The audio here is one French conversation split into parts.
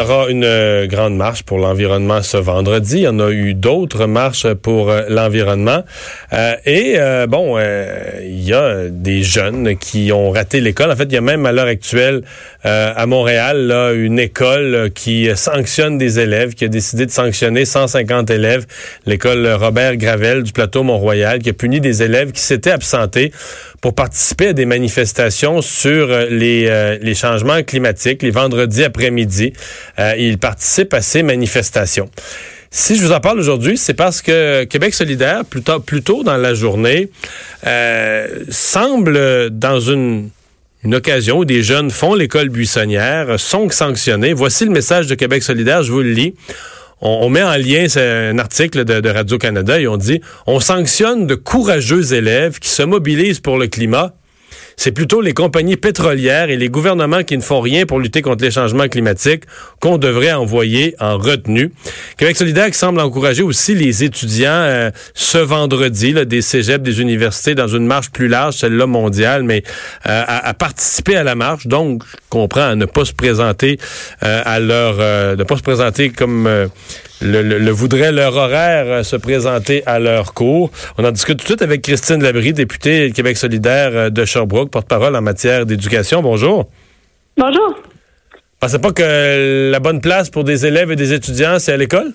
Il y aura une euh, grande marche pour l'environnement ce vendredi. Il y en a eu d'autres marches pour euh, l'environnement. Euh, et bon, il y a des jeunes qui ont raté l'école. En fait, il y a même à l'heure actuelle à Montréal une école qui sanctionne des élèves, qui a décidé de sanctionner 150 élèves. L'école Robert Gravel du plateau Mont-Royal, qui a puni des élèves qui s'étaient absentés pour participer à des manifestations sur les, les changements climatiques les vendredis après-midi. Euh, il participe à ces manifestations. Si je vous en parle aujourd'hui, c'est parce que Québec solidaire, plus tôt, plus tôt dans la journée, euh, semble dans une, une occasion où des jeunes font l'école buissonnière, sont sanctionnés. Voici le message de Québec solidaire, je vous le lis. On, met en lien un article de, Radio-Canada et on dit on sanctionne de courageux élèves qui se mobilisent pour le climat c'est plutôt les compagnies pétrolières et les gouvernements qui ne font rien pour lutter contre les changements climatiques qu'on devrait envoyer en retenue. Québec solidaire semble encourager aussi les étudiants euh, ce vendredi, là, des cégeps, des universités, dans une marche plus large, celle-là mondiale, mais euh, à, participer à la marche. Donc, je comprends à ne pas se présenter euh, à leur, ne pas se présenter comme le, le, voudrait leur horaire euh, se présenter à leur cours. On en discute tout de suite avec Christine Labrie, députée Québec solidaire euh, de Sherbrooke, porte-parole en matière d'éducation. Bonjour. Bonjour. Pensez pas que la bonne place pour des élèves et des étudiants, c'est à l'école?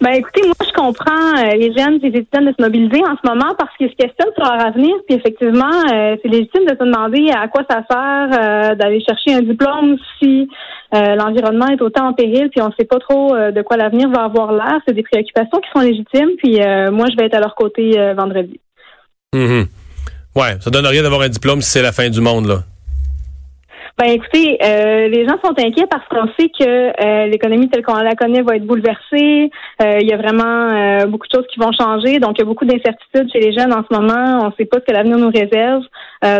Ben écoutez, moi je comprends euh, les jeunes et les étudiants de se mobiliser en ce moment parce qu'ils se questionnent sur leur avenir. Puis effectivement, c'est légitime de se demander à quoi ça sert d'aller chercher un diplôme si euh, l'environnement est autant en péril, puis on ne sait pas trop euh, de quoi l'avenir va avoir l'air. C'est des préoccupations qui sont légitimes, puis euh, moi, je vais être à leur côté vendredi. Mm Ouais, ça donne rien d'avoir un diplôme si c'est la fin du monde, là. Ben écoutez, euh, les gens sont inquiets parce qu'on sait que euh, l'économie telle qu'on la connaît va être bouleversée. Euh, il y a vraiment beaucoup de choses qui vont changer. Donc, il y a beaucoup d'incertitudes chez les jeunes en ce moment. On ne sait pas ce que l'avenir nous réserve.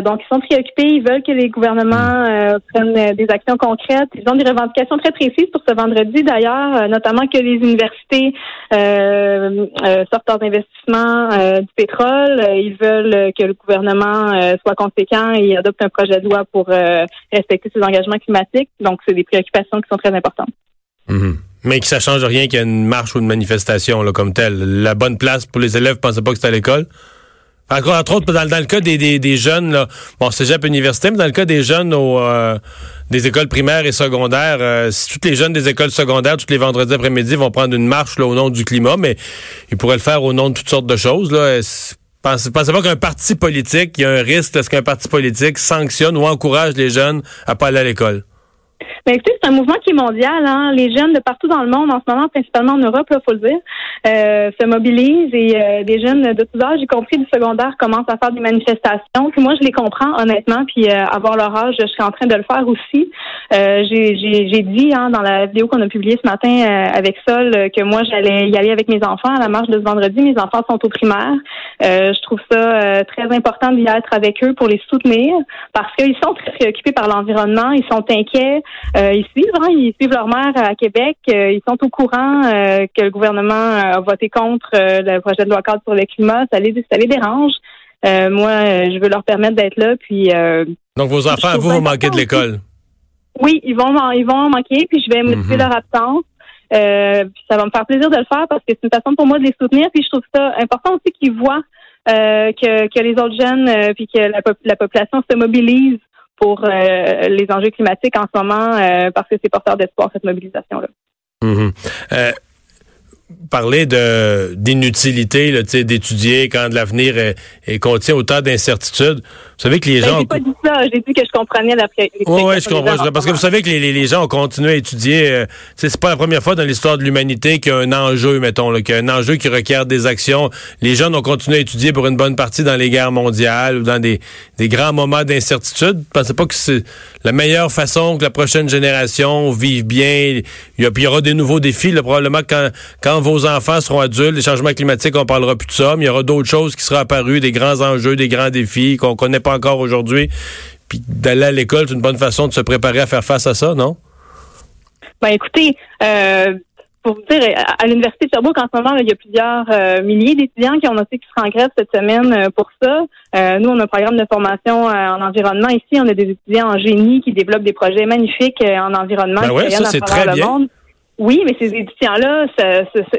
donc, ils sont préoccupés. Ils veulent que les gouvernements prennent des actions concrètes. Ils ont des revendications très précises pour ce vendredi, d'ailleurs, notamment que les universités sortent leurs investissements du pétrole. Ils veulent que le gouvernement soit conséquent et adopte un projet de loi pour respecter ses engagements climatiques. Donc, c'est des préoccupations qui sont très importantes. Mhm. Mais que ça change rien qu'il y ait une marche ou une manifestation là, comme telle. La bonne place pour les élèves, pensez pas que c'est à l'école? Encore, entre autres, dans, le cas des, des, jeunes, là, bon, cégep université, mais dans le cas des jeunes au, euh, des écoles primaires et secondaires, euh, si toutes les jeunes des écoles secondaires, tous les vendredis après-midi, vont prendre une marche là, au nom du climat, mais ils pourraient le faire au nom de toutes sortes de choses. Là. Pensez, pensez pas qu'un parti politique, il y a un risque est-ce qu'un parti politique sanctionne ou encourage les jeunes à pas aller à l'école? Mais écoutez, c'est un mouvement qui est mondial. Hein. Les jeunes de partout dans le monde, en ce moment, principalement en Europe, il faut le dire, euh, se mobilisent et euh, des jeunes de tous âges, y compris du secondaire, commencent à faire des manifestations. Puis moi, je les comprends honnêtement. Puis euh, avoir leur âge, je suis en train de le faire aussi. J'ai dit hein, dans la vidéo qu'on a publiée ce matin avec Sol que moi, j'allais y aller avec mes enfants à la marche de ce vendredi. Mes enfants sont au primaire. je trouve ça très important d'y être avec eux pour les soutenir parce qu'ils sont très préoccupés par l'environnement. Ils sont inquiets. Euh, ils suivent, hein, ils suivent leur mère à Québec. Euh, ils sont au courant euh, que le gouvernement a voté contre le projet de loi cadre sur le climat. Ça les, ça les dérange. moi, je veux leur permettre d'être là. Puis donc vos enfants, vous, vous manquez de l'école? Oui, ils vont, ils vont manquer. Puis je vais motiver mhm. leur absence. puis ça va me faire plaisir de le faire parce que c'est une façon pour moi de les soutenir. Puis je trouve ça important aussi qu'ils voient que, que les autres jeunes puis que la, la population se mobilise pour euh, les enjeux climatiques en ce moment euh, parce que c'est porteur d'espoir cette mobilisation-là. Mm parler de d'inutilité d'étudier quand l'avenir contient autant d'incertitudes. Vous savez que les Ben, gens... j'ai pas dit ça. J'ai dit que je comprenais la Oui, oui, je comprends. Parce que vous savez que les, les gens ont continué à étudier. Euh, c'est pas la première fois dans l'histoire de l'humanité qu'il y a un enjeu, mettons, qu'il y a un enjeu qui requiert des actions. Les jeunes ont continué à étudier pour une bonne partie dans les guerres mondiales ou dans des, des grands moments d'incertitude. Pensez pas que c'est la meilleure façon que la prochaine génération vive bien? Il y, a, puis il y aura des nouveaux défis. Là, probablement quand, quand vos enfants seront adultes, les changements climatiques, on parlera plus de ça, mais il y aura d'autres choses qui seront apparues, des grands enjeux, des grands défis qu'on connaît pas encore aujourd'hui. Puis d'aller à l'école, c'est une bonne façon de se préparer à faire face à ça, non? Ben écoutez, euh, pour vous dire, à, l'Université de Sherbrooke, en ce moment, il y a plusieurs euh, milliers d'étudiants qui ont noté qui seront en grève cette semaine euh, pour ça. nous, on a un programme de formation en environnement ici. On a des étudiants en génie qui développent des projets magnifiques en environnement. Ben ouais, ça, c'est très bien. Monde. Oui, mais ces étudiants-là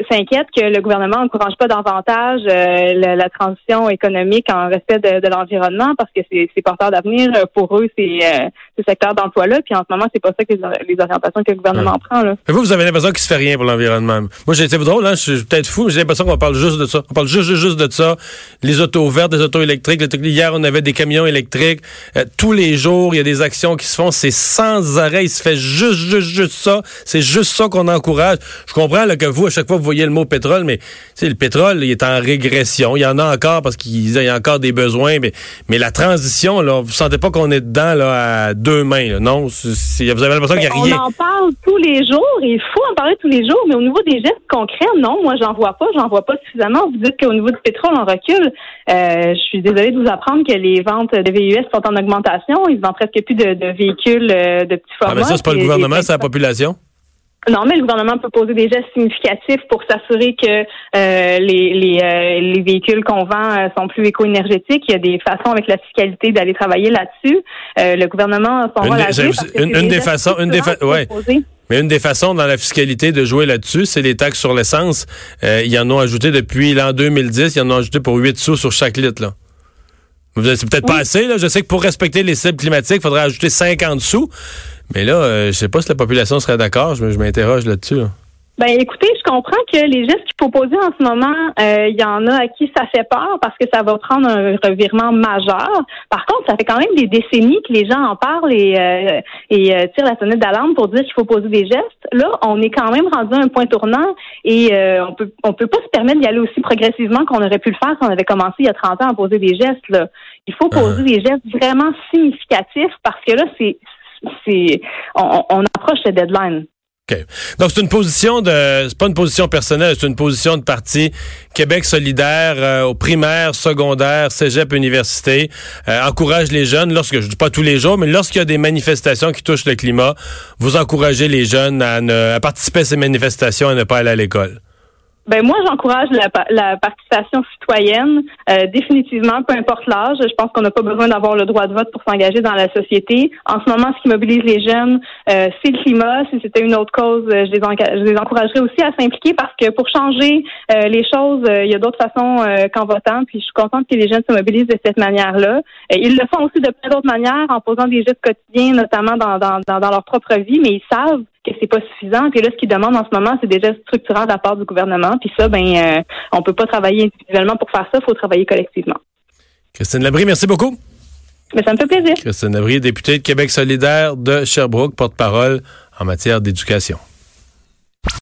s'inquiètent que le gouvernement n'encourage pas davantage euh, la, transition économique en respect de, l'environnement parce que c'est porteur d'avenir pour eux, ces, euh, ces secteurs d'emploi-là. Puis en ce moment, c'est pas ça que les, orientations que le gouvernement prend. Là. vous, vous avez l'impression qu'il se fait rien pour l'environnement. Moi, j'ai été drôle, hein, je suis peut-être fou, j'ai l'impression qu'on parle juste de ça. On parle juste, juste, de ça. Les autos vertes, les autos électriques. Hier, on avait des camions électriques. Euh, tous les jours, il y a des actions qui se font. C'est sans arrêt. Il se fait juste, juste, juste ça. C'est juste ça qu'on encourage. Je comprends là, que vous, à chaque fois, vous voyez le mot pétrole, mais le pétrole, il est en régression. Il y en a encore parce qu'il y a encore des besoins, mais, mais la transition, là, vous sentez pas qu'on est dedans là, à deux mains, non? vous avez l'impression qu'il n'y a rien. On en parle tous les jours, il faut en parler tous les jours, mais au niveau des gestes concrets, non, moi, j'en vois pas, j'en vois pas suffisamment. Vous dites qu'au niveau du pétrole, on recule. Euh, je suis désolée de vous apprendre que les ventes de VUS sont en augmentation. Ils vendent presque plus de, véhicules euh, de petits formats. Ah, mais ça, c'est pas le gouvernement, c'est la population? Non, mais le gouvernement peut poser des gestes significatifs pour s'assurer que euh, les, les, euh, les, véhicules qu'on vend euh, sont plus éco-énergétiques. Il y a des façons avec la fiscalité d'aller travailler là-dessus. le gouvernement s'en va une, une, des façons, une des ouais. Mais une des façons dans la fiscalité de jouer là-dessus, c'est les taxes sur l'essence. ils en ont ajouté depuis l'an 2010, ils en ont ajouté pour 8 sous sur chaque litre. Là. C'est peut-être pas assez. Là. Je sais que pour respecter les cibles climatiques, il faudrait ajouter 50 sous. Mais là, euh, je sais pas si la population serait d'accord. Je, m'interroge là-dessus. Ben, écoutez, je comprends que les gestes qu'il faut poser en ce moment, euh, il y en a à qui ça fait peur parce que ça va prendre un revirement majeur. Par contre, ça fait quand même des décennies que les gens en parlent et, euh, et euh, tirent la sonnette d'alarme pour dire qu'il faut poser des gestes. Là, on est quand même rendu à un point tournant et on peut on peut pas se permettre d'y aller aussi progressivement qu'on aurait pu le faire si on avait commencé il y a 30 ans à poser des gestes. Là. Il faut poser uh-huh. des gestes vraiment significatifs parce que là, c'est c'est on, approche le deadline. OK. Donc, c'est une position de. C'est pas une position personnelle, c'est une position de parti Québec solidaire euh, au primaire, secondaire, cégep, université. Euh, encourage les jeunes, lorsque, je dis pas tous les jours, mais lorsqu'il y a des manifestations qui touchent le climat, vous encouragez les jeunes à, ne, à participer à ces manifestations et ne pas aller à l'école. Ben moi, j'encourage la, la, participation citoyenne, euh, définitivement, peu importe l'âge. Je pense qu'on n'a pas besoin d'avoir le droit de vote pour s'engager dans la société. En ce moment, ce qui mobilise les jeunes, euh, c'est le climat. Si c'était une autre cause, euh, je les, je les encouragerais aussi à s'impliquer parce que pour changer les choses, il y a d'autres façons qu'en votant. Puis je suis contente que les jeunes se mobilisent de cette manière-là. ils le font aussi de plein d'autres manières, en posant des gestes quotidiens, notamment dans, dans, dans leur propre vie, mais ils savent que c'est pas suffisant. Puis là, ce qu'ils demandent en ce moment, c'est des gestes structurants de la part du gouvernement. Puis ça, ben, euh, on peut pas travailler individuellement pour faire ça. Il faut travailler collectivement. Christine Labrie, merci beaucoup. Mais ça me fait plaisir. Christine Labrie, députée de Québec solidaire de Sherbrooke, porte-parole en matière d'éducation.